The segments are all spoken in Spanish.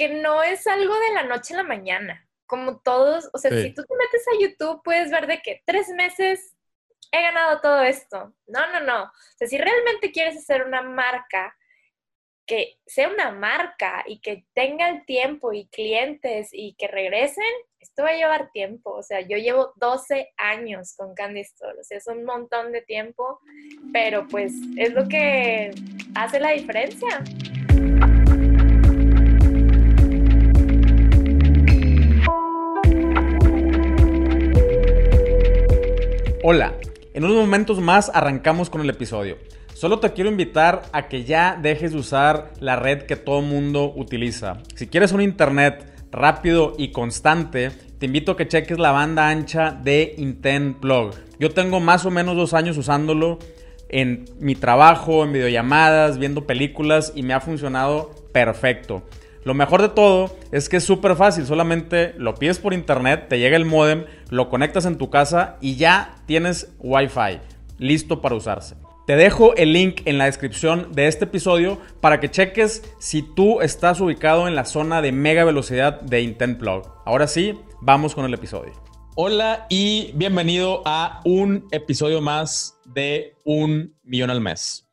porque no es algo de la noche a la mañana. Como todos, o sea, si tú te metes a YouTube, puedes ver de que tres meses he ganado todo esto. No, no, no. O sea, si realmente quieres hacer una marca que sea una marca y que tenga el tiempo y clientes y que regresen, esto va a llevar tiempo. O sea, yo llevo 12 años con Candy Store, o sea, es un montón de tiempo, pero pues es lo que hace la diferencia. Hola, en unos momentos más arrancamos con el episodio. Solo te quiero invitar a que ya dejes de usar la red que todo mundo utiliza. Si quieres un internet rápido y constante, te invito a que cheques la banda ancha de Intent Plug. Yo tengo más o menos dos años usándolo en mi trabajo, en videollamadas, viendo películas y me ha funcionado perfecto. Lo mejor de todo es que es súper fácil, solamente lo pides por internet, te llega el modem, lo conectas en tu casa y ya tienes Wi-Fi listo para usarse. Te dejo el link en la descripción de este episodio para que cheques si tú estás ubicado en la zona de mega velocidad de Intent Plug. Ahora sí, vamos con el episodio. Hola y bienvenido a un episodio más de Un Millón al Mes.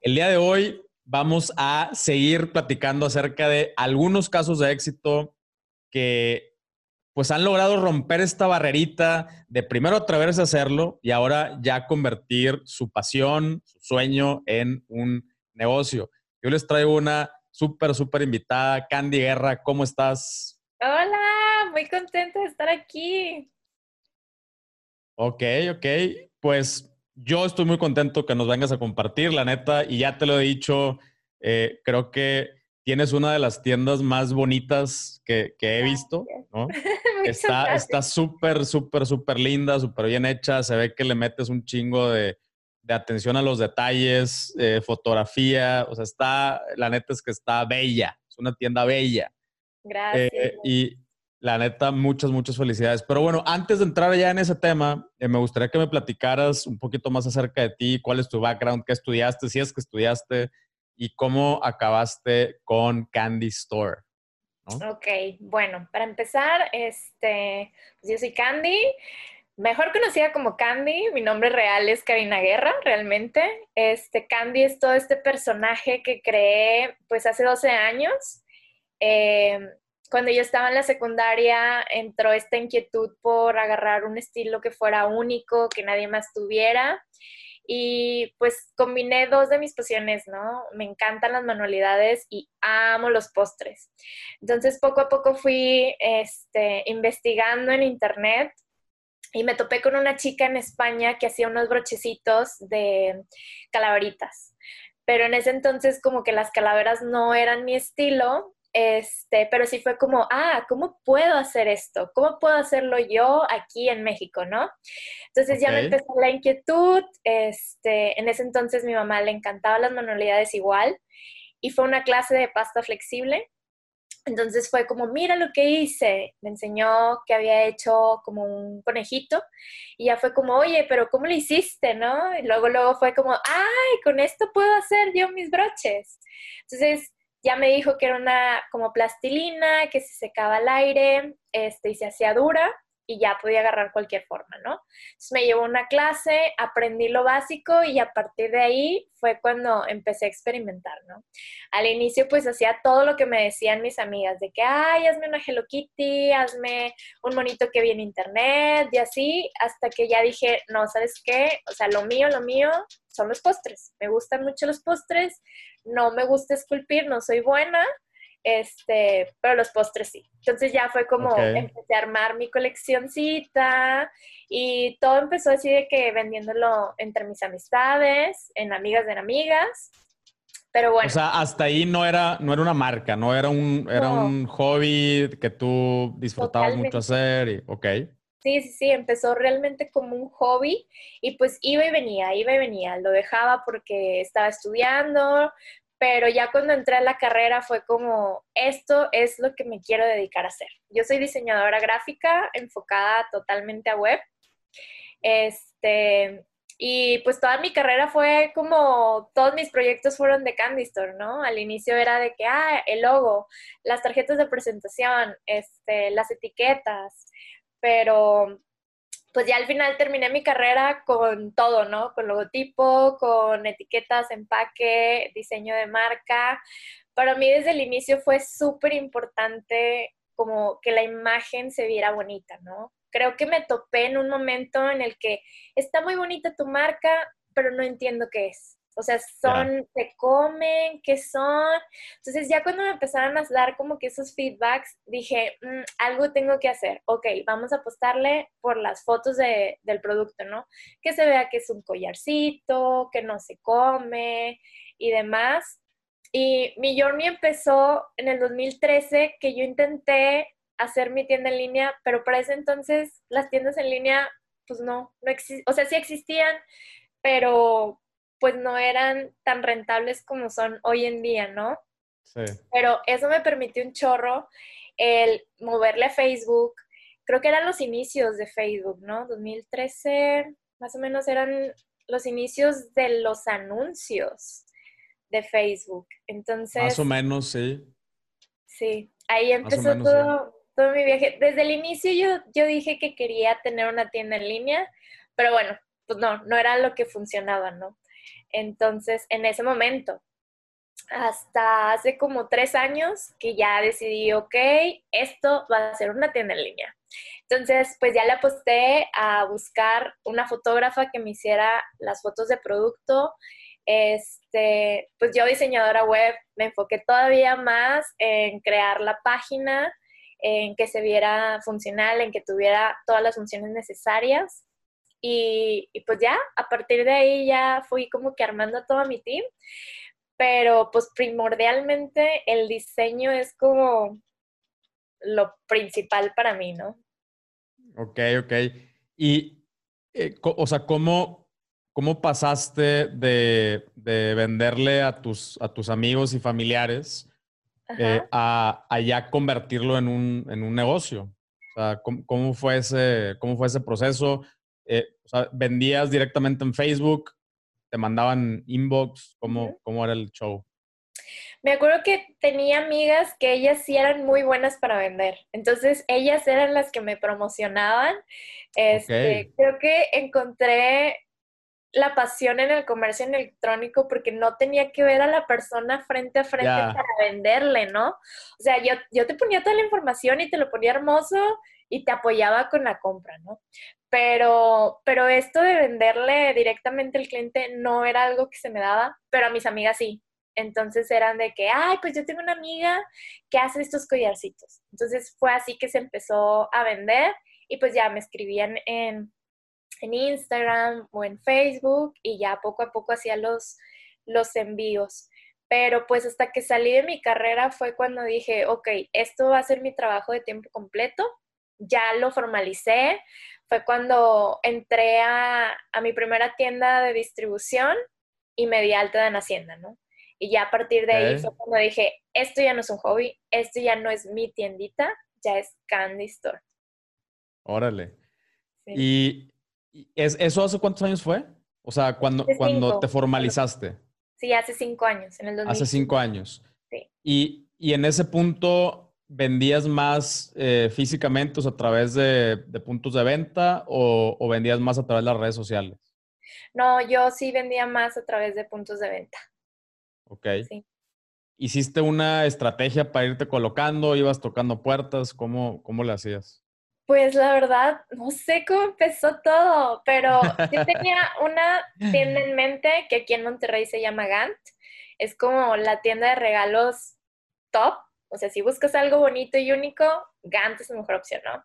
El día de hoy vamos a seguir platicando acerca de algunos casos de éxito que pues han logrado romper esta barrerita de primero atreverse a hacerlo y ahora ya convertir su pasión, su sueño en un negocio. Yo les traigo una súper, súper invitada, Candy Guerra, ¿cómo estás? Hola, muy contenta de estar aquí. Ok, ok, pues yo estoy muy contento que nos vengas a compartir, la neta, y ya te lo he dicho, eh, creo que tienes una de las tiendas más bonitas que, he visto, ¿no? está súper, súper, súper linda, súper bien hecha. Se ve que le metes un chingo de, atención a los detalles, eh, fotografía. O sea, está, la neta es que está bella. Es una tienda bella. Gracias. Eh, y la neta, muchas, muchas felicidades. Pero bueno, antes de entrar ya en ese tema, eh, me gustaría que me platicaras un poquito más acerca de ti, cuál es tu background, qué estudiaste, si es que estudiaste, y cómo acabaste con Candy Store. Ok, bueno, para empezar, este, pues yo soy Candy, mejor conocida como Candy, mi nombre real es Karina Guerra, realmente. Este, Candy es todo este personaje que creé pues hace 12 años. Em, cuando yo estaba en la secundaria entró esta inquietud por agarrar un estilo que fuera único, que nadie más tuviera. Y pues combiné dos de mis pasiones, ¿no? Me encantan las manualidades y amo los postres. Entonces poco a poco fui este, investigando en internet y me topé con una chica en España que hacía unos brochecitos de calaveritas. Pero en ese entonces como que las calaveras no eran mi estilo este, pero sí fue como, ah, ¿cómo puedo hacer esto? ¿Cómo puedo hacerlo yo aquí en México, no? Entonces ya me empezó la inquietud. Este, en ese entonces mi mamá le encantaban las manualidades igual y fue una clase de pasta flexible. Entonces fue como, mira lo que hice. Me enseñó que había hecho como un conejito y ya fue como, oye, pero ¿cómo lo hiciste, no? Y luego, luego fue como, ay, con esto puedo hacer yo mis broches. Entonces, ya me dijo que era una como plastilina, que se secaba al aire este, y se hacía dura y ya podía agarrar cualquier forma, ¿no? Entonces me llevó una clase, aprendí lo básico y a partir de ahí fue cuando empecé a experimentar, ¿no? Al inicio pues hacía todo lo que me decían mis amigas, de que, ay, hazme una Hello Kitty, hazme un monito que vi en internet y así, hasta que ya dije, no, ¿sabes qué? O sea, lo mío, lo mío son los postres. Me gustan mucho los postres, no me gusta esculpir, no soy buena, este, pero los postres sí. Entonces ya fue como empecé a armar mi coleccioncita y todo empezó así de que vendiéndolo entre mis amistades, en amigas de amigas. Pero bueno. O sea, hasta ahí no era, no era una marca, no era un, era un hobby que tú disfrutabas mucho hacer y, ok. Sí, sí, sí, empezó realmente como un hobby y pues iba y venía, iba y venía. Lo dejaba porque estaba estudiando, pero ya cuando entré a la carrera fue como, esto es lo que me quiero dedicar a hacer. Yo soy diseñadora gráfica enfocada totalmente a web. Este, Y pues toda mi carrera fue como, todos mis proyectos fueron de Candy Store, ¿no? Al inicio era de que, ah, el logo, las tarjetas de presentación, este, las etiquetas, pero pues ya al final terminé mi carrera con todo, ¿no? Con logotipo, con etiquetas, empaque, diseño de marca. Para mí desde el inicio fue súper importante como que la imagen se viera bonita, ¿no? Creo que me topé en un momento en el que está muy bonita tu marca, pero no entiendo qué es. O sea, son, se comen, ¿qué son? Entonces ya cuando me empezaron a dar como que esos feedbacks, dije, mm, algo tengo que hacer. Ok, vamos a apostarle por las fotos de, del producto, ¿no? Que se vea que es un collarcito, que no se come y demás. Y mi journey empezó en el 2013, que yo intenté hacer mi tienda en línea, pero para ese entonces las tiendas en línea, pues no, no o sea, sí existían, pero pues no eran tan rentables como son hoy en día, ¿no? Sí. Pero eso me permitió un chorro el moverle a Facebook. Creo que eran los inicios de Facebook, ¿no? 2013, más o menos eran los inicios de los anuncios de Facebook. Entonces... Más o menos, sí. Sí, ahí empezó todo, todo mi viaje. Desde el inicio yo, yo dije que quería tener una tienda en línea, pero bueno, pues no, no era lo que funcionaba, ¿no? Entonces, en ese momento, hasta hace como tres años que ya decidí, ok, esto va a ser una tienda en línea. Entonces, pues ya le aposté a buscar una fotógrafa que me hiciera las fotos de producto. Este, pues yo diseñadora web me enfoqué todavía más en crear la página, en que se viera funcional, en que tuviera todas las funciones necesarias. Y, pues ya, a partir de ahí ya fui como que armando todo mi team, pero pues primordialmente el diseño es como lo principal para mí, ¿no? Ok, ok. Y, eh, o sea, ¿cómo, cómo pasaste de, venderle a tus, a tus amigos y familiares eh, a, ya convertirlo en un, en un negocio? O sea, ¿cómo, fue ese, ¿cómo fue ese proceso? Eh, o sea, vendías directamente en Facebook, te mandaban inbox, ¿cómo, ¿cómo era el show? Me acuerdo que tenía amigas que ellas sí eran muy buenas para vender. Entonces, ellas eran las que me promocionaban. Este, Creo que encontré la pasión en el comercio electrónico porque no tenía que ver a la persona frente a frente para venderle, ¿no? O sea, yo, yo te ponía toda la información y te lo ponía hermoso y te apoyaba con la compra, ¿no? Pero, pero esto de venderle directamente al cliente no era algo que se me daba, pero a mis amigas sí. Entonces eran de que, ay, pues yo tengo una amiga que hace estos collarcitos. Entonces fue así que se empezó a vender y pues ya me escribían en, en Instagram o en Facebook y ya poco a poco hacía los, los envíos. Pero pues hasta que salí de mi carrera fue cuando dije, ok, esto va a ser mi trabajo de tiempo completo. Ya lo formalicé, fue cuando entré a, mi primera tienda de distribución y me di alta en Hacienda, ¿no? Y ya a partir de ahí fue cuando dije, esto ya no es un hobby, esto ya no es mi tiendita, ya es Candy Store. Órale. ¿Y es, eso hace cuántos años fue? O sea, cuando, cuando te formalizaste. Sí, hace cinco años, en el Hace cinco años. Sí. Y, y en ese punto, vendías más eh, físicamente, o sea, a través de, puntos de venta o, vendías más a través de las redes sociales? No, yo sí vendía más a través de puntos de venta. Ok. Sí. ¿Hiciste una estrategia para irte colocando? ¿Ibas tocando puertas? ¿Cómo, cómo le hacías? Pues la verdad, no sé cómo empezó todo, pero yo tenía una tienda en mente que aquí en Monterrey se llama Gant. Es como la tienda de regalos top o sea, si buscas algo bonito y único, Gantt es la mejor opción, ¿no?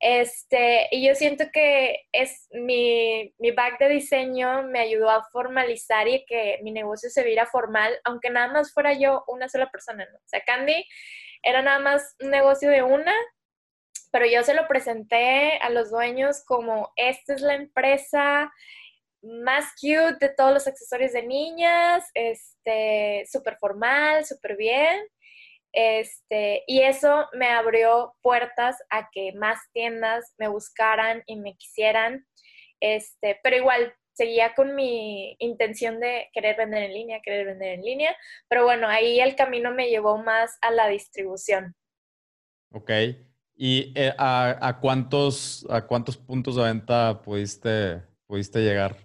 Este, y yo siento que es mi, mi back de diseño me ayudó a formalizar y que mi negocio se viera formal, aunque nada más fuera yo una sola persona, ¿no? O sea, Candy era nada más un negocio de una, pero yo se lo presenté a los dueños como, esta es la empresa más cute de todos los accesorios de niñas, este, súper formal, súper bien. Este, y eso me abrió puertas a que más tiendas me buscaran y me quisieran. Este, pero igual, seguía con mi intención de querer vender en línea, querer vender en línea, pero bueno, ahí el camino me llevó más a la distribución. Ok. ¿Y eh, a, cuántos, a cuántos puntos de venta pudiste, pudiste llegar?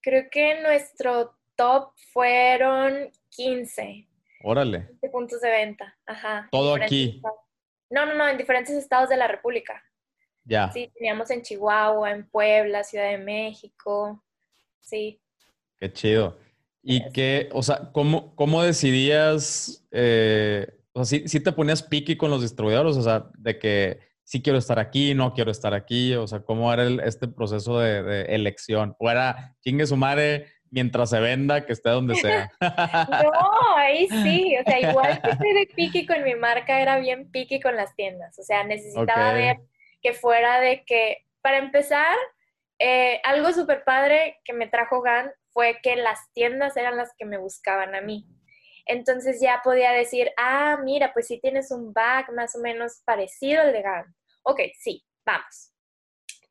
Creo que nuestro top fueron 15. Órale. 15 puntos de venta, ajá. ¿Todo aquí? No, no, no, en diferentes estados de la República. Ya. Sí, teníamos en Chihuahua, en Puebla, Ciudad de México. Sí. Qué chido. ¿Y qué, o sea, cómo, cómo decidías, eh, o sea, si te ponías piqui con los distribuidores, o sea, de que sí quiero estar aquí, no quiero estar aquí, o sea, cómo era este proceso de, elección? ¿O era chingue su madre mientras se venda, que esté donde sea? no, ahí sí, o sea, igual que estoy de piqui con mi marca, era bien piqui con las tiendas, o sea, necesitaba ver que fuera de que, para empezar, eh, algo súper padre que me trajo GAN fue que las tiendas eran las que me buscaban a mí. Entonces ya podía decir, ah, mira, pues sí tienes un bag más o menos parecido al de GAN. Ok, sí, vamos.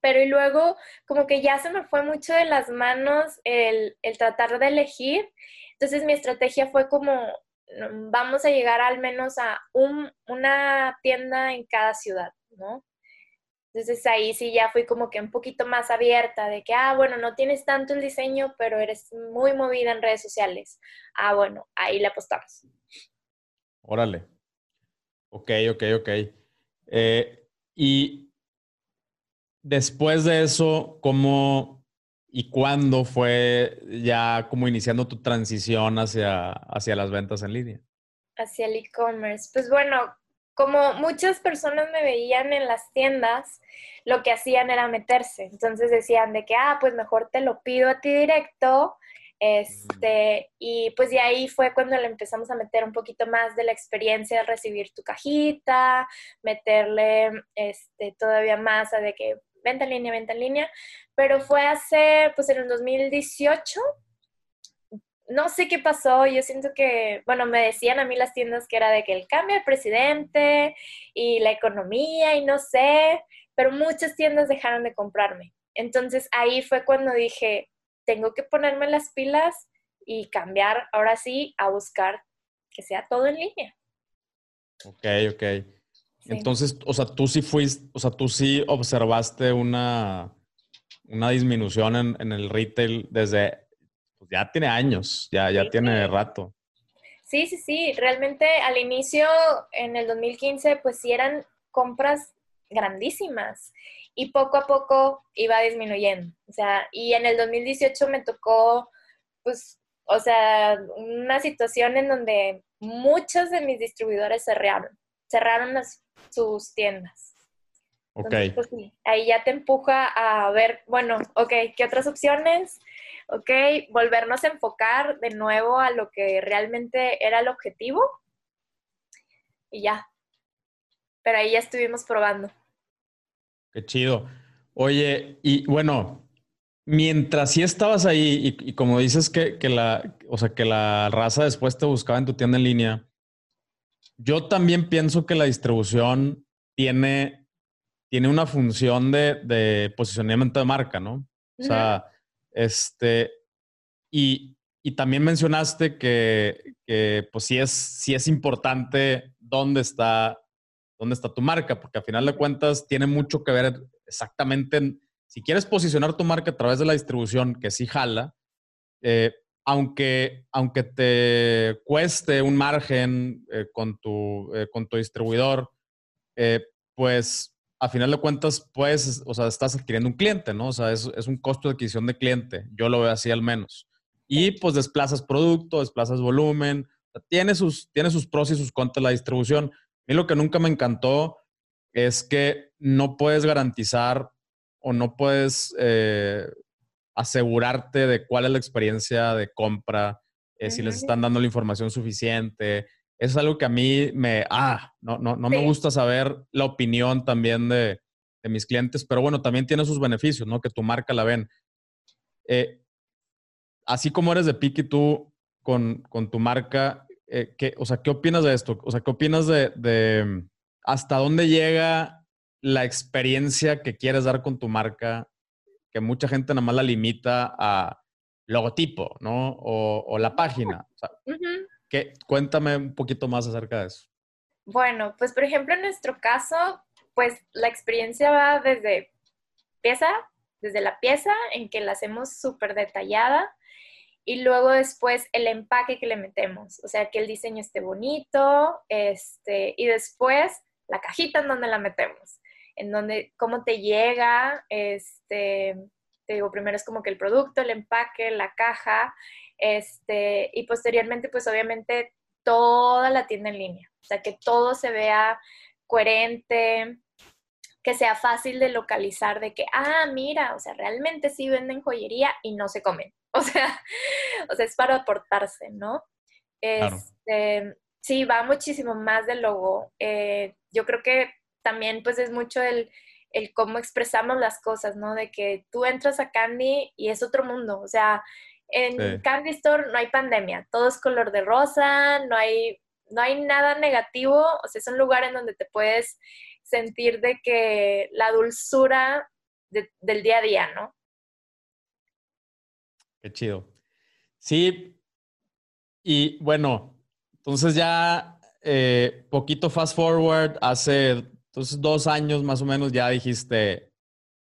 Pero y luego como que ya se me fue mucho de las manos el, el tratar de elegir. Entonces mi estrategia fue como, mm, vamos a llegar al menos a un, una tienda en cada ciudad, ¿no? Entonces ahí sí ya fui como que un poquito más abierta de que, ah, bueno, no tienes tanto el diseño, pero eres muy movida en redes sociales. Ah, bueno, ahí le apostamos. Órale. Ok, ok, ok. Eh, y después de eso, ¿cómo y cuándo fue ya como iniciando tu transición hacia, hacia las ventas en línea? Hacia el e-commerce. Pues bueno, como muchas personas me veían en las tiendas, lo que hacían era meterse. Entonces decían de que, ah, pues mejor te lo pido a ti directo. Este, y pues de ahí fue cuando le empezamos a meter un poquito más de la experiencia de recibir tu cajita, meterle este, todavía más a de que venta en línea, venta en línea. Pero fue hace, pues en el 2018 no sé qué pasó, yo siento que, bueno, me decían a mí las tiendas que era de que el cambio de presidente y la economía y no sé, pero muchas tiendas dejaron de comprarme. Entonces ahí fue cuando dije, tengo que ponerme las pilas y cambiar ahora sí a buscar que sea todo en línea. Ok, ok. Entonces, o sea, tú sí fuiste, o sea, tú sí observaste una, una disminución en, en el retail desde pues, ya tiene años, ya, ya tiene rato. Sí, sí, sí. Realmente al inicio, en el 2015, pues sí eran compras grandísimas y poco a poco iba disminuyendo. O sea, y en el 2018 me tocó, pues, o sea, una situación en donde muchos de mis distribuidores cerraron, cerraron sus tiendas. Ok. Pues, ahí ya te empuja a ver, bueno, ok, ¿qué otras opciones? ok, volvernos a enfocar de nuevo a lo que realmente era el objetivo y ya. Pero ahí ya estuvimos probando. Qué chido. Oye, y bueno, mientras sí estabas ahí y, como dices que, la, o sea, que la raza después te buscaba en tu tienda en línea, yo también pienso que la distribución tiene, tiene una función de, posicionamiento de marca, ¿no? O sea, este, y, también mencionaste que, pues sí es, sí es importante dónde está, dónde está tu marca, porque al final de cuentas tiene mucho que ver exactamente si quieres posicionar tu marca a través de la distribución, que sí jala, eh, aunque, aunque te cueste un margen eh, con, tu, eh, con tu distribuidor, pues a final de cuentas, pues, o sea, estás adquiriendo un cliente, ¿no? O sea, es, un costo de adquisición de cliente. Yo lo veo así al menos. Y pues desplazas producto, desplazas volumen. tiene, sus, tiene sus pros y sus contras la distribución. A mí lo que nunca me encantó es que no puedes garantizar o no puedes eh, asegurarte de cuál es la experiencia de compra, eh, si les están dando la información suficiente, es algo que a mí me, ah, no, no, no me gusta saber la opinión también de, de, mis clientes, pero bueno, también tiene sus beneficios, ¿no? Que tu marca la ven. Eh, así como eres de pique tú con, con tu marca, eh, ¿qué, o sea, ¿qué opinas de esto? O sea, ¿qué opinas de, de hasta dónde llega la experiencia que quieres dar con tu marca? Que mucha gente nada más la limita a logotipo, ¿no? O, la página. cuéntame un poquito más acerca de eso. Bueno, pues por ejemplo en nuestro caso, pues la experiencia va desde pieza, desde la pieza en que la hacemos súper detallada y luego después el empaque que le metemos, o sea, que el diseño esté bonito, este, y después la cajita en donde la metemos, en donde, cómo te llega, este, te digo, primero es como que el producto, el empaque, la caja, este, y posteriormente, pues obviamente toda la tienda en línea, o sea, que todo se vea coherente, que sea fácil de localizar, de que, ah, mira, o sea, realmente sí venden joyería y no se comen. O sea, o sea es para aportarse, ¿no? Este, sí, va muchísimo más del logo. Eh, yo creo que también pues es mucho el, el cómo expresamos las cosas, ¿no? De que tú entras a Candy y es otro mundo. O sea, en Candy Store no hay pandemia, todo es color de rosa, no hay, no hay nada negativo, o sea, es un lugar en donde te puedes sentir de que la dulzura del día a día, ¿no? Qué chido. Sí, y bueno, entonces ya eh, poquito fast forward, hace entonces, dos años más o menos ya dijiste,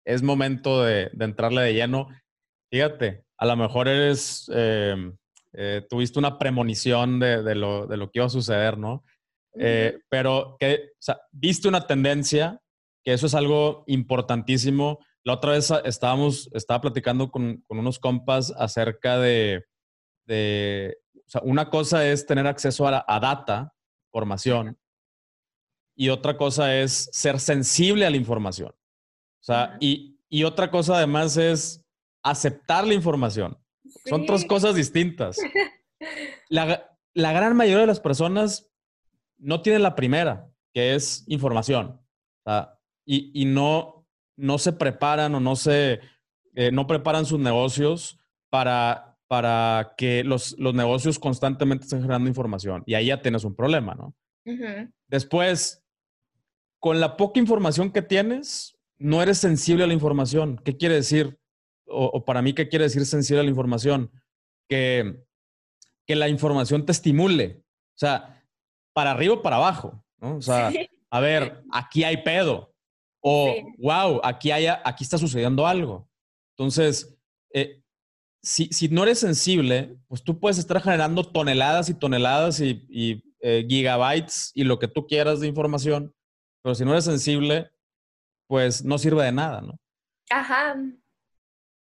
es momento de, entrarle de lleno. Fíjate, a lo mejor eres, em, eh, tuviste una premonición de, lo, que iba a suceder, ¿no? Eh, pero que, viste una tendencia, que eso es algo importantísimo. La otra vez estábamos, estaba platicando con, unos compas acerca de, o sea, una cosa es tener acceso a, a data, formación, y otra cosa es ser sensible a la información. O sea, y, y, otra cosa además es aceptar la información. Son tres cosas distintas. La, la, gran mayoría de las personas no tienen la primera, que es información. O sea, y, y no, no se preparan o no se eh, no preparan sus negocios para, para que los, los negocios constantemente estén generando información. Y ahí ya tienes un problema, ¿no? Después, con la poca información que tienes, no eres sensible a la información. ¿Qué quiere decir? O, para mí, ¿qué quiere decir sensible a la información? Que, que la información te estimule. O sea, para arriba o para abajo. ¿no? O sea, a ver, aquí hay pedo. O, wow, aquí, hay, aquí está sucediendo algo. Entonces, eh, si, si, no eres sensible, pues tú puedes estar generando toneladas y toneladas y, y eh, gigabytes y lo que tú quieras de información, pero si no eres sensible, pues no sirve de nada, ¿no? Ajá.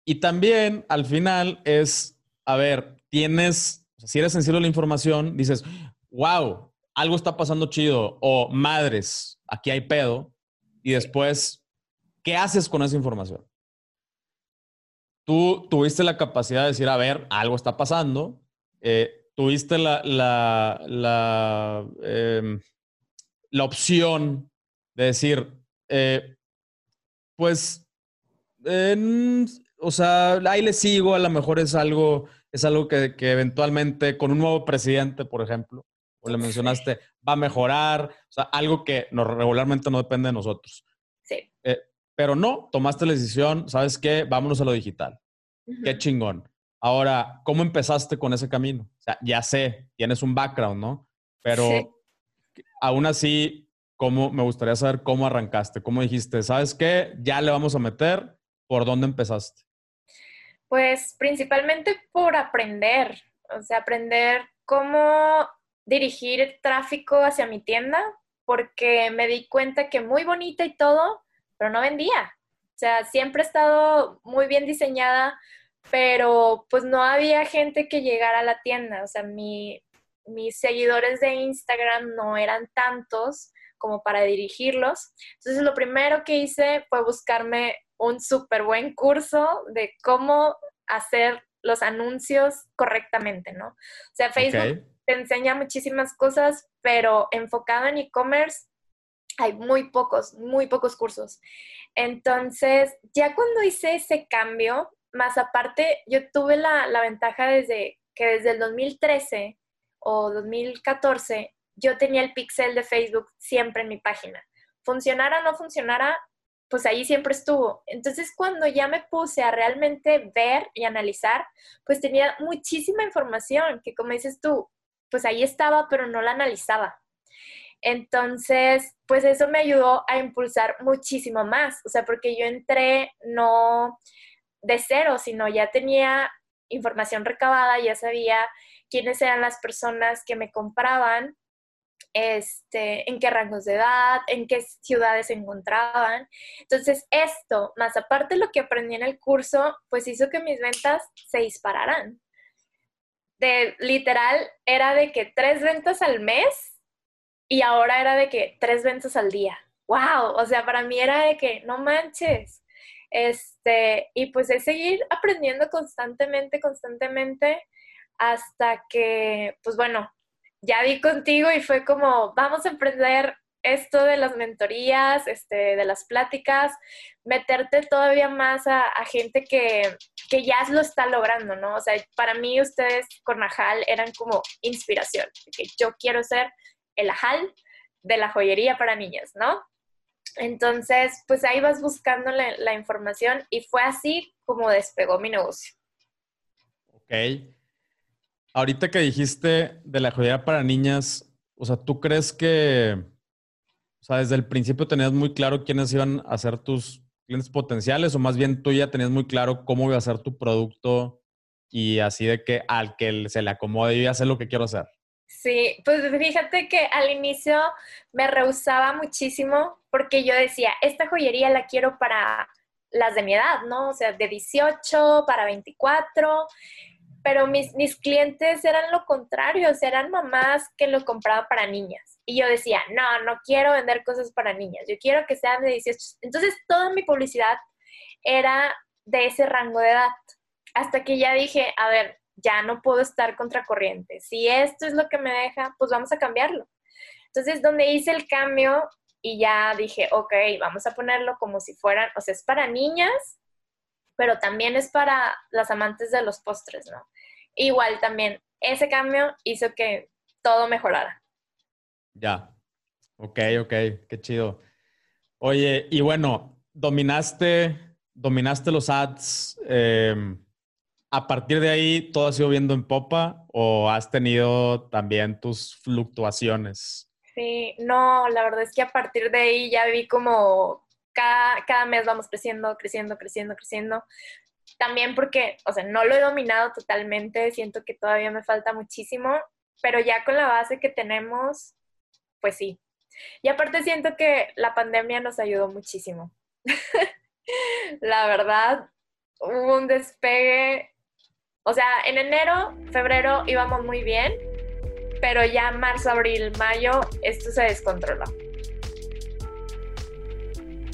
Y también al final es, a ver, tienes, si eres sensible a la información, dices, wow, algo está pasando chido, o madres, aquí hay pedo, y después, ¿qué haces con esa información? Tú tuviste la capacidad de decir, a ver, algo está pasando, eh, tuviste la, la, la, em, la opción de decir, eh, pues, o sea, ahí le sigo, a lo mejor es algo, es algo que, eventualmente con un nuevo presidente, por ejemplo, o le mencionaste, va a mejorar, o sea, algo que regularmente no depende de nosotros. Sí. Eh, pero no, tomaste la decisión, ¿sabes qué? Vámonos a lo digital. Qué chingón. Ahora, ¿cómo empezaste con ese camino? O sea, ya sé, tienes un background, ¿no? Pero aún así, cómo, me gustaría saber cómo arrancaste, cómo dijiste, ¿sabes qué? Ya le vamos a meter, ¿por dónde empezaste? Pues principalmente por aprender, o sea, aprender cómo dirigir el tráfico hacia mi tienda, porque me di cuenta que muy bonita y todo, pero no vendía. O sea, siempre he estado muy bien diseñada, pero pues no había gente que llegara a la tienda. O sea, mi, mis seguidores de Instagram no eran tantos como para dirigirlos. Entonces, lo primero que hice fue buscarme un súper buen curso de cómo hacer los anuncios correctamente, ¿no? O sea, Facebook te enseña muchísimas cosas, pero enfocado en e-commerce hay muy pocos, muy pocos cursos. Entonces, ya cuando hice ese cambio, más aparte, yo tuve la, la ventaja desde que desde el 2013 o 2014 yo tenía el pixel de Facebook siempre en mi página. Funcionara o no funcionara, pues ahí siempre estuvo. Entonces, cuando ya me puse a realmente ver y analizar, pues tenía muchísima información que, como dices tú, pues ahí estaba, pero no la analizaba. Entonces, pues eso me ayudó a impulsar muchísimo más, o sea, porque yo entré no de cero, sino ya tenía información recabada, ya sabía quiénes eran las personas que me compraban, este, en qué rangos de edad, en qué ciudades se encontraban. Entonces, esto, más aparte de lo que aprendí en el curso, pues hizo que mis ventas se dispararan. De literal, era de que tres ventas al mes y ahora era de que tres ventas al día. ¡Wow! O sea, para mí era de que no manches. Este, y pues es seguir aprendiendo constantemente, constantemente, hasta que, pues bueno, ya vi contigo y fue como, vamos a emprender esto de las mentorías, este, de las pláticas, meterte todavía más a, gente que, que, ya lo está logrando, ¿no? O sea, para mí ustedes con Ajal eran como inspiración, que yo quiero ser el Ajal de la joyería para niñas, ¿no? Entonces, pues ahí vas buscando la, información y fue así como despegó mi negocio. Ok. Ahorita que dijiste de la joyería para niñas, o sea, ¿tú crees que, o sea, desde el principio tenías muy claro quiénes iban a ser tus clientes potenciales o más bien tú ya tenías muy claro cómo iba a ser tu producto y así de que al que se le acomode yo ya sé lo que quiero hacer? Sí, pues fíjate que al inicio me rehusaba muchísimo porque yo decía, esta joyería la quiero para las de mi edad, ¿no? O sea, de 18 para 24, pero mis, mis clientes eran lo contrario, o sea, eran mamás que lo compraban para niñas. Y yo decía, no, no quiero vender cosas para niñas, yo quiero que sean de 18. Entonces, toda mi publicidad era de ese rango de edad. Hasta que ya dije, a ver, ya no puedo estar contracorriente. Si esto es lo que me deja, pues vamos a cambiarlo. Entonces, donde hice el cambio y ya dije, ok, vamos a ponerlo como si fueran, o sea, es para niñas, pero también es para las amantes de los postres, ¿no? Igual también, ese cambio hizo que todo mejorara. Ya, ok, ok, qué chido. Oye, y bueno, dominaste, dominaste los ads. Eh, a partir de ahí, ¿todo ha sido viendo en popa o has tenido también tus fluctuaciones? Sí, no, la verdad es que a partir de ahí ya vi como cada, cada mes vamos creciendo, creciendo, creciendo, creciendo. También porque, o sea, no lo he dominado totalmente, siento que todavía me falta muchísimo, pero ya con la base que tenemos, pues sí. Y aparte siento que la pandemia nos ayudó muchísimo. la verdad, hubo un despegue o sea, en enero, febrero íbamos muy bien, pero ya marzo, abril, mayo, esto se descontroló.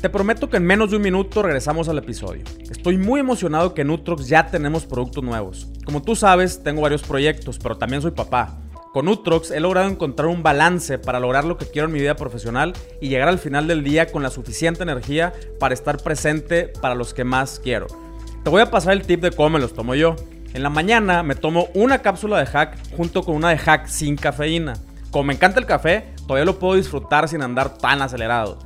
Te prometo que en menos de un minuto regresamos al episodio. Estoy muy emocionado que en Utrox ya tenemos productos nuevos. Como tú sabes, tengo varios proyectos, pero también soy papá. Con Utrox he logrado encontrar un balance para lograr lo que quiero en mi vida profesional y llegar al final del día con la suficiente energía para estar presente para los que más quiero. Te voy a pasar el tip de cómo me los tomo yo. En la mañana me tomo una cápsula de hack junto con una de hack sin cafeína. Como me encanta el café, todavía lo puedo disfrutar sin andar tan acelerado.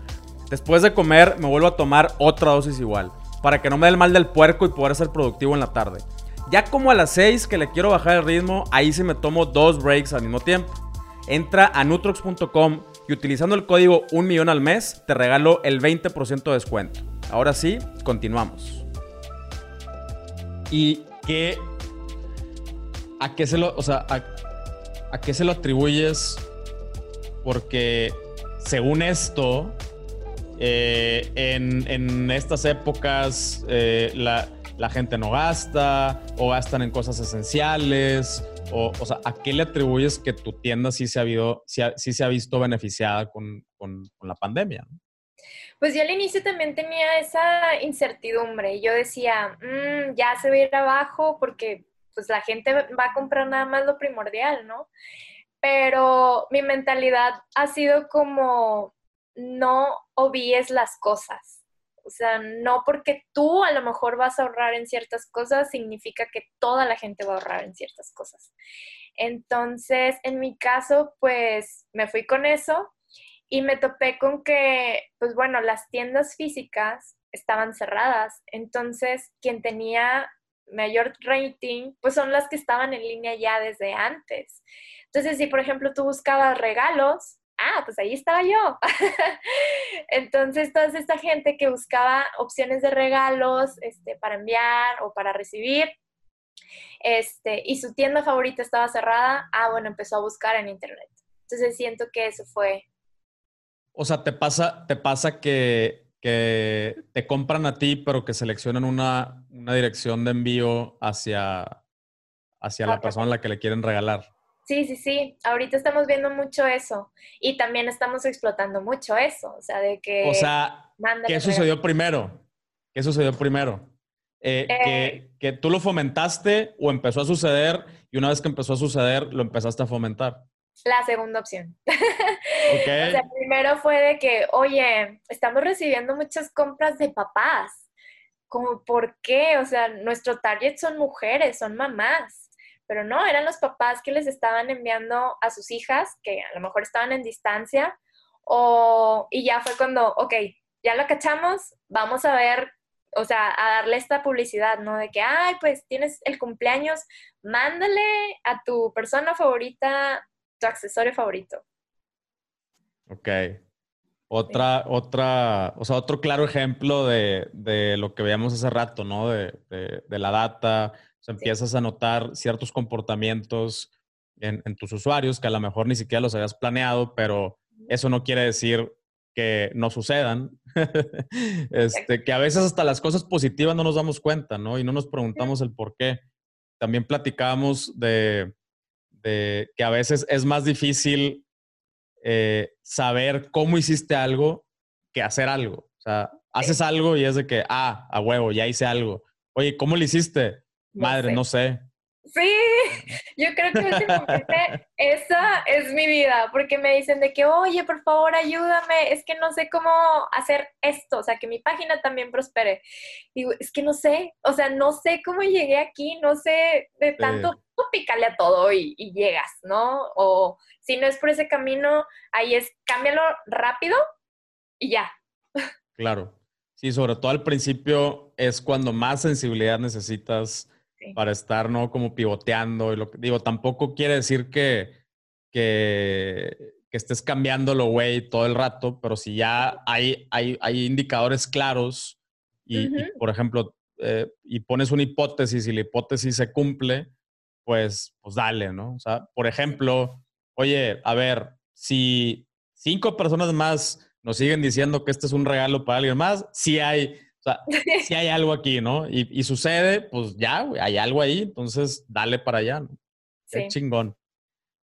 Después de comer me vuelvo a tomar otra dosis igual, para que no me dé el mal del puerco y poder ser productivo en la tarde. Ya como a las 6 que le quiero bajar el ritmo, ahí sí me tomo dos breaks al mismo tiempo. Entra a nutrox.com y utilizando el código 1 millón al mes te regalo el 20% de descuento. Ahora sí, continuamos. ¿Y qué ¿a qué se lo, o sea, a, qué se lo atribuyes? Porque según esto, eh, en, estas épocas eh, la, gente no gasta o gastan en cosas esenciales. O, sea, ¿a qué le atribuyes que tu tienda sí se ha, habido, sí, se ha visto beneficiada con, la pandemia? Pues yo al inicio también tenía esa incertidumbre. Yo decía, mm, ya se va a ir abajo porque pues la gente va a comprar nada más lo primordial, ¿no? Pero mi mentalidad ha sido como no obvies las cosas. O sea, no porque tú a lo mejor vas a ahorrar en ciertas cosas, significa que toda la gente va a ahorrar en ciertas cosas. Entonces, en mi caso, pues me fui con eso y me topé con que, pues bueno, las tiendas físicas estaban cerradas, entonces quien tenía mayor rating, pues son las que estaban en línea ya desde antes. Entonces, si por ejemplo tú buscabas regalos, ah, pues ahí estaba yo. Entonces, toda esta gente que buscaba opciones de regalos este, para enviar o para recibir, este, y su tienda favorita estaba cerrada, ah, bueno, empezó a buscar en internet. Entonces, siento que eso fue. O sea, te pasa, te pasa que, que te compran a ti, pero que seleccionan una, una dirección de envío hacia, hacia la persona a la que le quieren regalar. Sí, sí, sí. Ahorita estamos viendo mucho eso y también estamos explotando mucho eso. O sea, de que... O sea, ¿qué sucedió primero? ¿Qué sucedió primero? Eh, que, eh. que, tú lo fomentaste o empezó a suceder y una vez que empezó a suceder lo empezaste a fomentar. La segunda opción. Okay. o sea, primero fue de que, oye, estamos recibiendo muchas compras de papás. Como, ¿por qué? O sea, nuestro target son mujeres, son mamás pero no, eran los papás que les estaban enviando a sus hijas, que a lo mejor estaban en distancia, o, y ya fue cuando, ok, ya lo cachamos, vamos a ver, o sea, a darle esta publicidad, ¿no? De que, ay, pues tienes el cumpleaños, mándale a tu persona favorita tu accesorio favorito. Ok. Otra, otra, o sea, otro claro ejemplo de, de, lo que veíamos hace rato, ¿no? De, de la data, o sea, empiezas a notar ciertos comportamientos en, tus usuarios que a lo mejor ni siquiera los habías planeado, pero eso no quiere decir que no sucedan. este, que a veces hasta las cosas positivas no nos damos cuenta, ¿no? Y no nos preguntamos el por qué. También platicábamos de, que a veces es más difícil eh, saber cómo hiciste algo que hacer algo. O sea, haces algo y es de que, ah, a huevo, ya hice algo. Oye, ¿cómo lo hiciste? Madre, no sé. Sí, yo creo que últimamente esa es mi vida, porque me dicen de que, oye, por favor, ayúdame, es que no sé cómo hacer esto, o sea, que mi página también prospere. Digo, es que no sé, o sea, no sé cómo llegué aquí, no sé de tanto, tú pícale a todo y, y, llegas, ¿no? O si no es por ese camino, ahí es, cámbialo rápido y ya. Claro. Sí, sobre todo al principio es cuando más sensibilidad necesitas para estar, ¿no? Como pivoteando. Y lo, digo, tampoco quiere decir que, que, que estés cambiándolo, güey, todo el rato, pero si ya hay, hay, hay indicadores claros y, por ejemplo, eh, y pones una hipótesis y la hipótesis se cumple, pues, pues dale, ¿no? O sea, por ejemplo, oye, a ver, si cinco personas más nos siguen diciendo que este es un regalo para alguien más, sí hay o sea, si hay algo aquí, ¿no? Y, sucede, pues ya, güey, hay algo ahí, entonces dale para allá, ¿no? Qué chingón.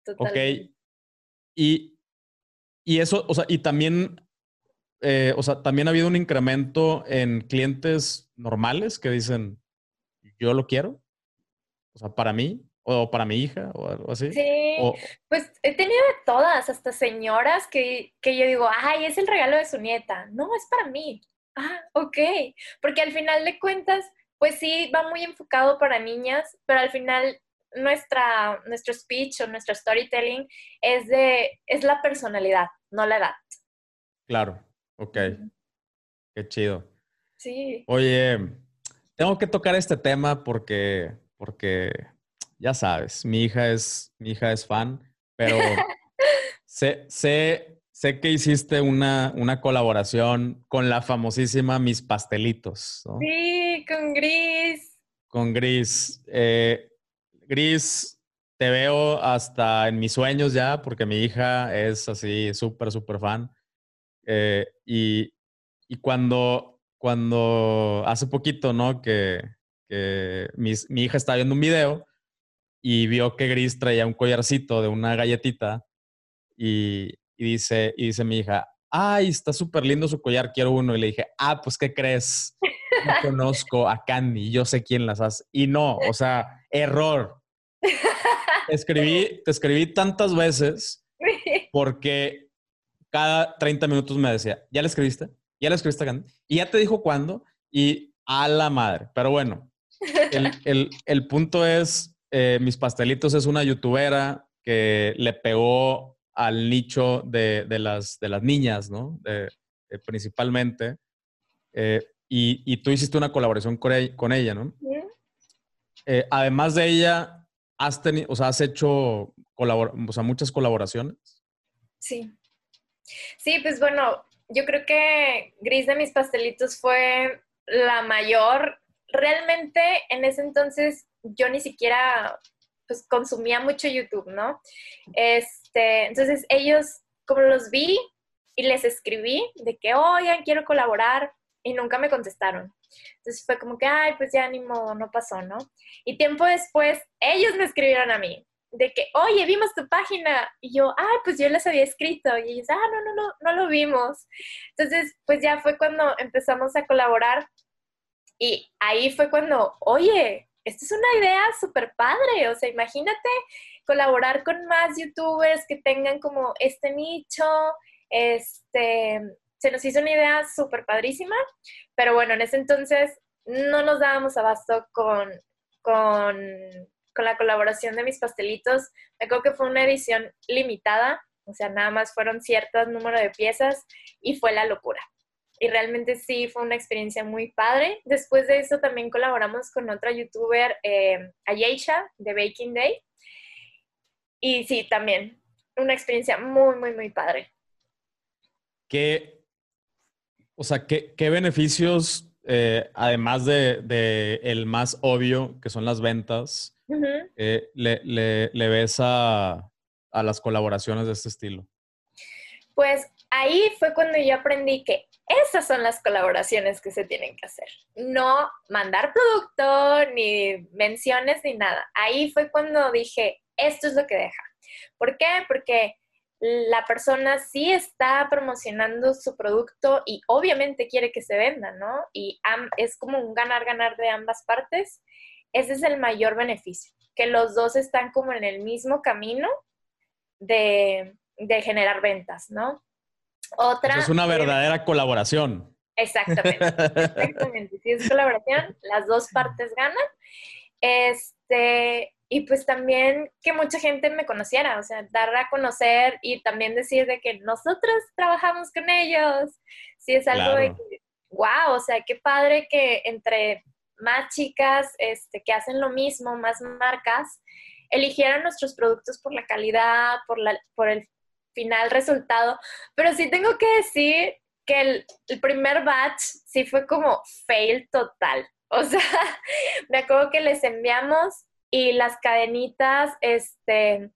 Totalmente. Ok. Y, y eso, o sea, y también, eh, o sea, también ha habido un incremento en clientes normales que dicen, yo lo quiero, o sea, para mí, o para mi hija, o algo así. Sí, pues he tenido de todas, hasta señoras que, que yo digo, ay, es el regalo de su nieta. No, es para mí. Ah, ok. Porque al final de cuentas, pues sí, va muy enfocado para niñas, pero al final nuestra, nuestro speech o nuestro storytelling es de, es la personalidad, no la edad. Claro, ok. Qué chido. Sí. Oye, tengo que tocar este tema porque, porque ya sabes, mi hija es, mi hija es fan, pero sé, sé Sé que hiciste una, una colaboración con la famosísima Mis Pastelitos. ¿no? Sí, con Gris. Con Gris. Eh, Gris, te veo hasta en mis sueños ya, porque mi hija es así súper, súper fan. Eh, y, y, cuando, cuando hace poquito, ¿no? Que, que mi, mi hija estaba viendo un video y vio que Gris traía un collarcito de una galletita y, y dice, y dice mi hija, ay, está súper lindo su collar, quiero uno. Y le dije, ah, pues, ¿qué crees? No conozco a Candy, yo sé quién las hace. Y no, o sea, error. Te escribí, te escribí tantas veces porque cada 30 minutos me decía, ¿ya le escribiste? ¿Ya le escribiste a Candy? Y ya te dijo cuándo y a la madre. Pero bueno, el, punto es, eh, Mis Pastelitos es una youtubera que le pegó al nicho de, las, de las niñas, ¿no? principalmente. Eh, y, tú hiciste una colaboración con, ella, con ella ¿no? Eh, además de ella, has tenido, o sea, has hecho o sea, muchas colaboraciones. Sí. Sí, pues bueno, yo creo que Gris de mis pastelitos fue la mayor. Realmente en ese entonces yo ni siquiera pues consumía mucho YouTube, ¿no? Este, entonces ellos, como los vi y les escribí de que, oigan, quiero colaborar, y nunca me contestaron. Entonces fue como que, ay, pues ya ni modo, no pasó, ¿no? Y tiempo después, ellos me escribieron a mí, de que, oye, vimos tu página. Y yo, ay, pues yo les había escrito. Y ellos, ah, no, no, no, no lo vimos. Entonces, pues ya fue cuando empezamos a colaborar. Y ahí fue cuando, oye, esta es una idea súper padre. O sea, imagínate colaborar con más youtubers que tengan como este nicho, este, se nos hizo una idea súper padrísima, pero bueno, en ese entonces no nos dábamos abasto con, con, con la colaboración de mis pastelitos. Me acuerdo que fue una edición limitada, o sea, nada más fueron ciertos número de piezas y fue la locura. Y realmente sí, fue una experiencia muy padre. Después de eso también colaboramos con otra youtuber, eh, Ayesha, de Baking Day. Y sí, también una experiencia muy, muy, muy padre. ¿Qué o sea, ¿qué, beneficios, eh, además de, el más obvio, que son las ventas, eh, le, ves a, las colaboraciones de este estilo? Pues ahí fue cuando yo aprendí que esas son las colaboraciones que se tienen que hacer. No mandar producto, ni menciones, ni nada. Ahí fue cuando dije, esto es lo que deja. ¿Por qué? Porque la persona sí está promocionando su producto y obviamente quiere que se venda, ¿no? Y es como un ganar-ganar de ambas partes. Ese es el mayor beneficio, que los dos están como en el mismo camino de, generar ventas, ¿no? Otra. es una verdadera colaboración. Exactamente. Exactamente. Si es colaboración, las dos partes ganan. Este, y pues también que mucha gente me conociera, o sea, dar a conocer y también decir de que nosotros trabajamos con ellos. Sí, es algo de que, wow, o sea, qué padre que entre más chicas este, que hacen lo mismo, más marcas, eligieran nuestros productos por la calidad, por, la, por el final resultado. Pero sí tengo que decir que el, primer batch sí fue como fail total. O sea, me acuerdo que les enviamos y las cadenitas, este,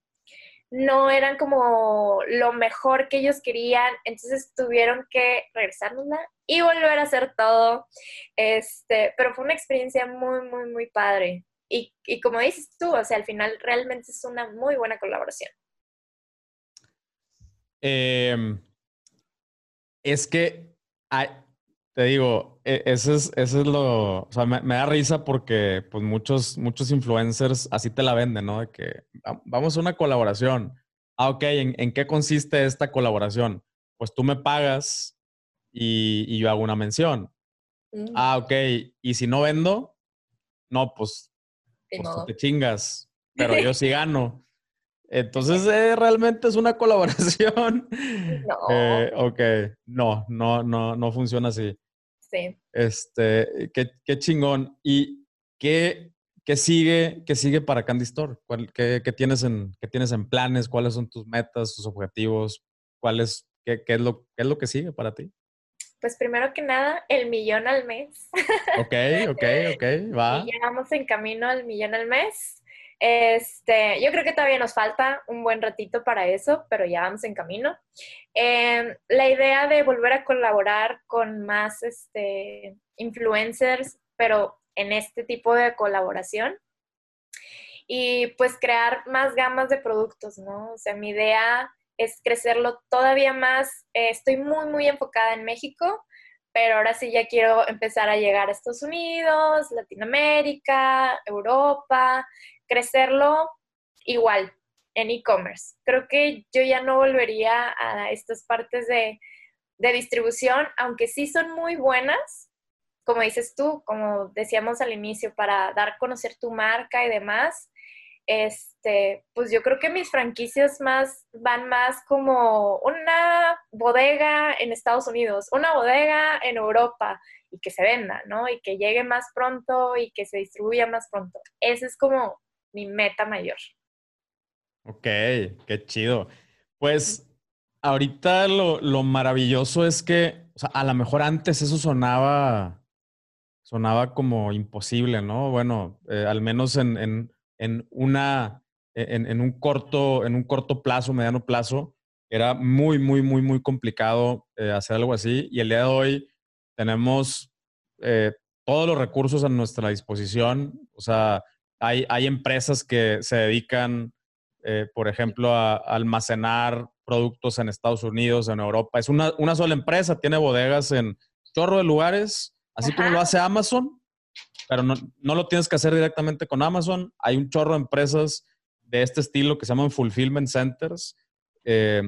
no eran como lo mejor que ellos querían, entonces tuvieron que regresárnosla y volver a hacer todo. Este, pero fue una experiencia muy, muy, muy padre. Y, y como dices tú, o sea, al final realmente es una muy buena colaboración. Em, es que hay, te digo, e, eso es, eso es lo, o sea, me, da risa porque pues muchos, muchos influencers así te la venden, ¿no? De que vamos a una colaboración. Ah, ok, ¿en, qué consiste esta colaboración? Pues tú me pagas y, yo hago una mención. Mm. Ah, ok, y si no vendo, no, pues, pues te chingas, pero yo sí gano. Entonces, eh, realmente es una colaboración. No. Eh, ok, no, no, no, no funciona así. Sí. Este, qué, chingón. ¿Y qué, qué, sigue, qué sigue para Candy Store? qué, tienes en, ¿Qué tienes en planes? ¿Cuáles son tus metas, tus objetivos? ¿Cuál es, qué, es lo, qué es lo que sigue para ti? Pues primero que nada, el millón al mes. Ok, ok, ok, va. Y ya vamos en camino al millón al mes. Este, yo creo que todavía nos falta un buen ratito para eso, pero ya vamos en camino. Em, la idea de volver a colaborar con más este, influencers, pero en este tipo de colaboración. Y pues crear más gamas de productos, ¿no? O sea, mi idea es crecerlo todavía más. Eh, estoy muy, muy enfocada en México, pero ahora sí ya quiero empezar a llegar a Estados Unidos, Latinoamérica, Europa, crecerlo igual en e-commerce. Creo que yo ya no volvería a estas partes de, distribución, aunque sí son muy buenas, como dices tú, como decíamos al inicio, para dar a conocer tu marca y demás. Este, pues yo creo que mis franquicias más van más como una bodega en Estados Unidos, una bodega en Europa y que se venda, ¿no? Y que llegue más pronto y que se distribuya más pronto. Esa es como mi meta mayor. Ok, qué chido. Pues ahorita lo, maravilloso es que, a lo mejor antes eso sonaba, sonaba como imposible, ¿no? Bueno, eh, al menos en, una, en, un corto, en un corto plazo, mediano plazo, era muy, muy, muy, muy complicado eh, hacer algo así. Y el día de hoy tenemos eh, todos los recursos a nuestra disposición. O sea, hay, hay empresas que se dedican, por ejemplo, a almacenar productos en Estados Unidos, en Europa. Es una, una sola empresa, tiene bodegas en chorro de lugares, así como lo hace Amazon, pero no, no, lo tienes que hacer directamente con Amazon. Hay un chorro de empresas de este estilo que se llaman Fulfillment Centers. Eh,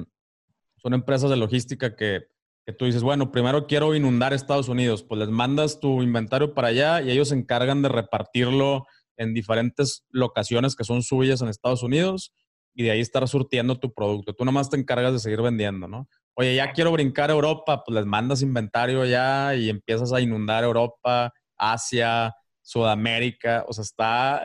son empresas de logística que, que, tú dices, bueno, primero quiero inundar Estados Unidos, pues les mandas tu inventario para allá y ellos se encargan de repartirlo en diferentes locaciones que son suyas en Estados Unidos y de ahí estar surtiendo tu producto. Tú nomás te encargas de seguir vendiendo, ¿no? Oye, ya quiero brincar a Europa, pues les mandas inventario ya y empiezas a inundar Europa, Asia, Sudamérica. O sea, está,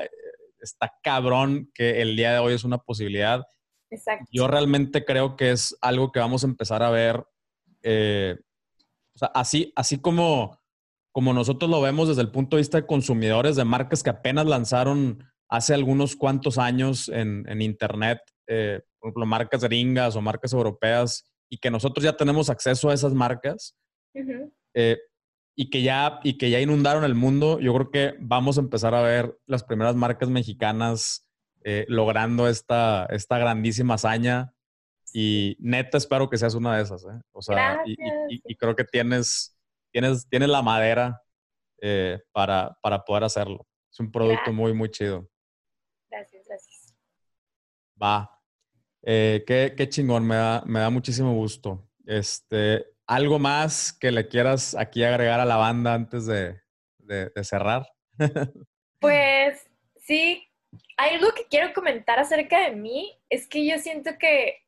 está cabrón que el día de hoy es una posibilidad. Exacto. Yo realmente creo que es algo que vamos a empezar a ver. Eh, o sea, así, así como, como nosotros lo vemos desde el punto de vista de consumidores de marcas que apenas lanzaron hace algunos cuantos años en, Internet, eh, por ejemplo, marcas gringas o marcas europeas, y que nosotros ya tenemos acceso a esas marcas eh, y, que ya, y que ya inundaron el mundo, yo creo que vamos a empezar a ver las primeras marcas mexicanas eh, logrando esta, esta grandísima hazaña. Y neta, espero que seas una de esas. O sea, y, creo que tienes, tienes, tienes la madera para, para poder hacerlo. Es un producto muy, muy chido. Va. Eh, qué, chingón, me da, me da muchísimo gusto. Este, ¿Algo más que le quieras aquí agregar a la banda antes de, cerrar? pues sí, algo que quiero comentar acerca de mí es que yo siento que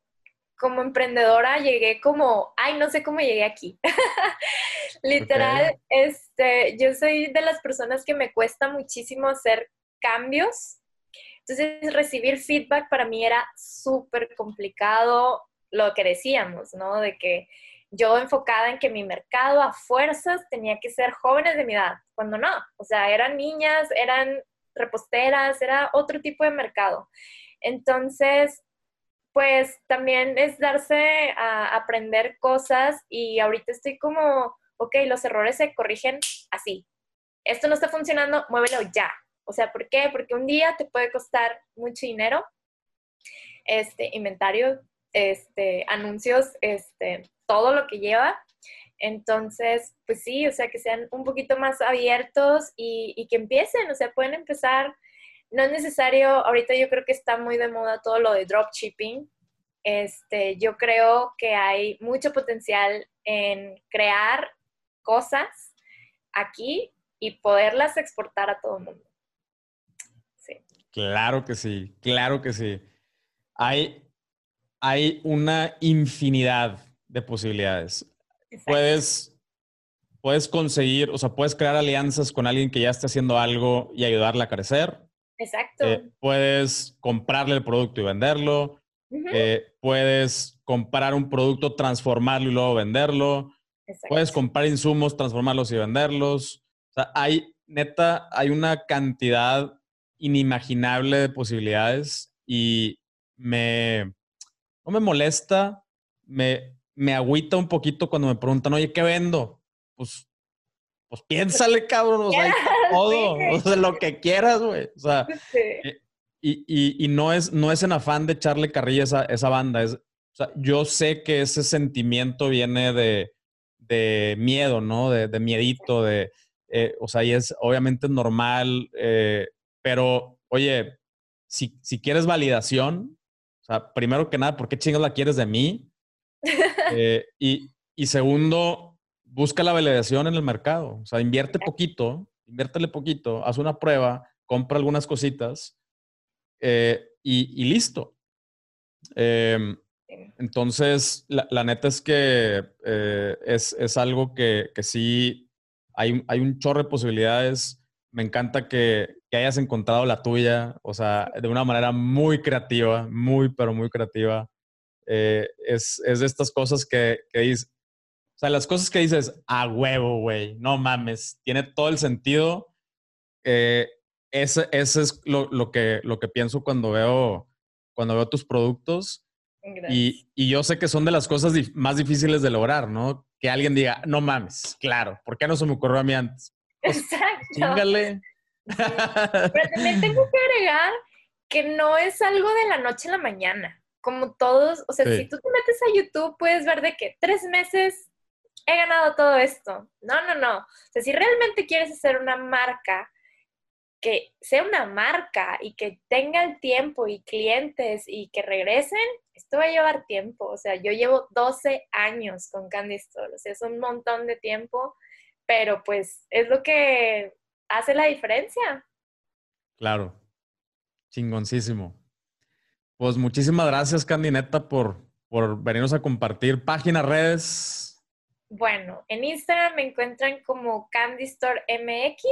como emprendedora llegué como, ay, no sé cómo llegué aquí. Literal, este, yo soy de las personas que me cuesta muchísimo hacer cambios entonces, recibir feedback para mí era súper complicado, lo que decíamos, ¿no? De que yo enfocada en que mi mercado a fuerzas tenía que ser jóvenes de mi edad, cuando no, o sea, eran niñas, eran reposteras, era otro tipo de mercado. Entonces, pues también es darse a aprender cosas y ahorita estoy como, ok, los errores se corrigen así. Esto no está funcionando, muévelo ya. O sea, ¿por qué? Porque un día te puede costar mucho dinero, este, inventario, este, anuncios, este, todo lo que lleva. Entonces, pues sí, o sea, que sean un poquito más abiertos y, que empiecen, o sea, pueden empezar. No es necesario, ahorita yo creo que está muy de moda todo lo de dropshipping. Este, yo creo que hay mucho potencial en crear cosas aquí y poderlas exportar a todo el mundo. Claro que sí, claro que sí. Hay, hay una infinidad de posibilidades. Puedes, puedes conseguir, o sea, puedes crear alianzas con alguien que ya esté haciendo algo y ayudarle a crecer. Exacto. Eh, puedes comprarle el producto y venderlo. Eh, puedes comprar un producto, transformarlo y luego venderlo. Puedes comprar insumos, transformarlos y venderlos. O sea, hay, neta, hay una cantidad inimaginable de posibilidades y me, no me molesta, me, me agüita un poquito cuando me preguntan, oye, ¿qué vendo? Pues, pues piénsale, cabrón, o sea, todo, o sea, lo que quieras, güey. O sea, eh, y, y, y, no, es, no es en afán de echarle carrilla a esa, esa banda, es, o sea, yo sé que ese sentimiento viene de, de miedo, ¿no? De, de miedito, de, eh, o sea, y es obviamente normal, eh, pero, oye, si, si quieres validación, o sea, primero que nada, ¿por qué chingas la quieres de mí? Eh, y, y, segundo, busca la validación en el mercado. O sea, invierte poquito, inviértele poquito, haz una prueba, compra algunas cositas eh, y, listo. Em, entonces, la, neta es que eh, es, algo que, sí hay, hay, un chorro de posibilidades. Me encanta que, hayas encontrado la tuya, o sea, de una manera muy creativa, muy, pero muy creativa. Eh, es, de estas cosas que, que dices, o sea, las cosas que dices, a huevo, güey, no mames, tiene todo el sentido. Eh, ese, ese, es lo, lo, que, lo que pienso cuando veo, cuando veo tus productos. Y, y, yo sé que son de las cosas más difíciles de lograr, ¿no? Que alguien diga, no mames, claro, ¿por qué no se me ocurrió a mí antes? Pues, Exacto. Pero también tengo que agregar que no es algo de la noche a la mañana. Como todos, o sea, si tú te metes a YouTube, puedes ver de que tres meses he ganado todo esto. No, no, no. O sea, si realmente quieres hacer una marca que sea una marca y que tenga el tiempo y clientes y que regresen, esto va a llevar tiempo. O sea, yo llevo 12 años con Candy Store, o sea, es un montón de tiempo, pero pues es lo que hace la diferencia. Claro, chingoncísimo. Pues muchísimas gracias, Candineta, por, por venirnos a compartir páginas, redes. Bueno, en Instagram me encuentran como Candy Store MX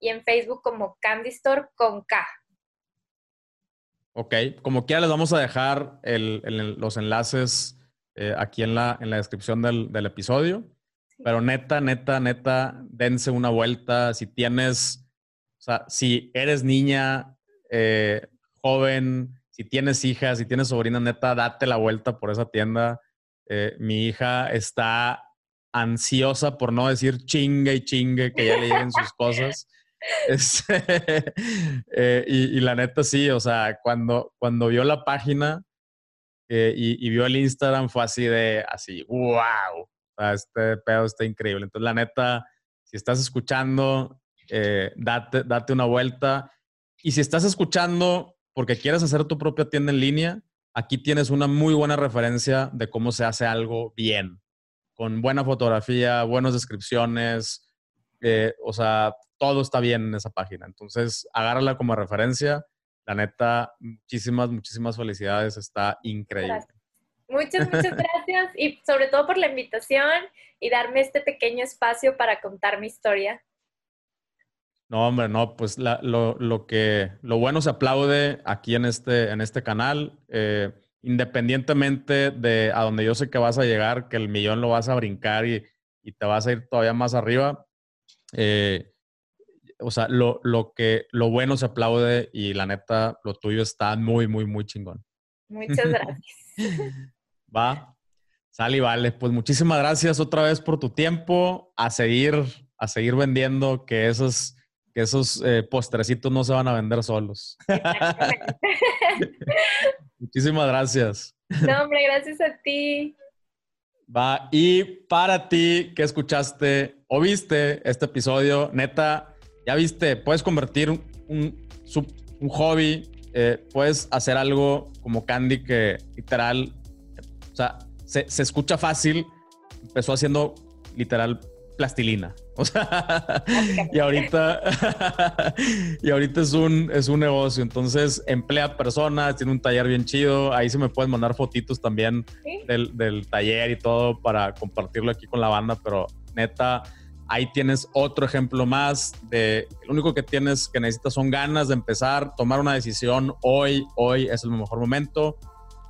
y en Facebook como Candy Store con K. Ok, como quiera les vamos a dejar los enlaces eh, aquí en la, en la descripción del, episodio. Pero neta, neta, neta, dense una vuelta. Si tienes, o sea, si eres niña, eh, joven, si tienes hijas, si tienes sobrina, neta, date la vuelta por esa tienda. Eh, mi hija está ansiosa, por no decir chingue y chingue, que ya le lleguen sus cosas. Este, eh, y, la neta sí, o sea, cuando, cuando vio la página eh, y, vio el Instagram fue así de, así, wow, este pedo está increíble. Entonces, la neta, si estás escuchando, eh, date, date una vuelta. Y si estás escuchando porque quieres hacer tu propia tienda en línea, aquí tienes una muy buena referencia de cómo se hace algo bien, con buena fotografía, buenas descripciones, o sea, todo está bien en esa página. Entonces, agárrala como referencia. La neta, muchísimas, muchísimas felicidades. Está increíble. Muchas, muchas gracias y sobre todo por la invitación y darme este pequeño espacio para contar mi historia. No, hombre, no, pues lo, que, lo bueno se aplaude aquí en este, en este canal, eh, independientemente de a donde yo sé que vas a llegar, que el millón lo vas a brincar y, y te vas a ir todavía más arriba. Eh, o sea, lo, lo, que, lo bueno se aplaude y la neta, lo tuyo está muy, muy, muy chingón. Muchas gracias. Va. Sal y vale. Pues muchísimas gracias otra vez por tu tiempo. A seguir, a seguir vendiendo, que esos, que esos eh, postrecitos no se van a vender solos. muchísimas gracias. No, hombre, gracias a ti. Va, y para ti que escuchaste o viste este episodio, neta, ya viste, puedes convertir un, un, hobby, eh, puedes hacer algo como Candy que literal, o sea, se, escucha fácil, empezó haciendo literal plastilina. O sea, y ahorita, y ahorita es un, es un negocio. Entonces, emplea personas, tiene un taller bien chido. Ahí se me pueden mandar fotitos también del, del, taller y todo para compartirlo aquí con la banda. Pero neta, Ahí tienes otro ejemplo más de lo único que tienes que necesitas son ganas de empezar, tomar una decisión hoy, hoy es el mejor momento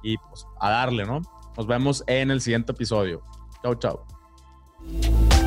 y pues a darle, ¿no? Nos vemos en el siguiente episodio. Chau, chau.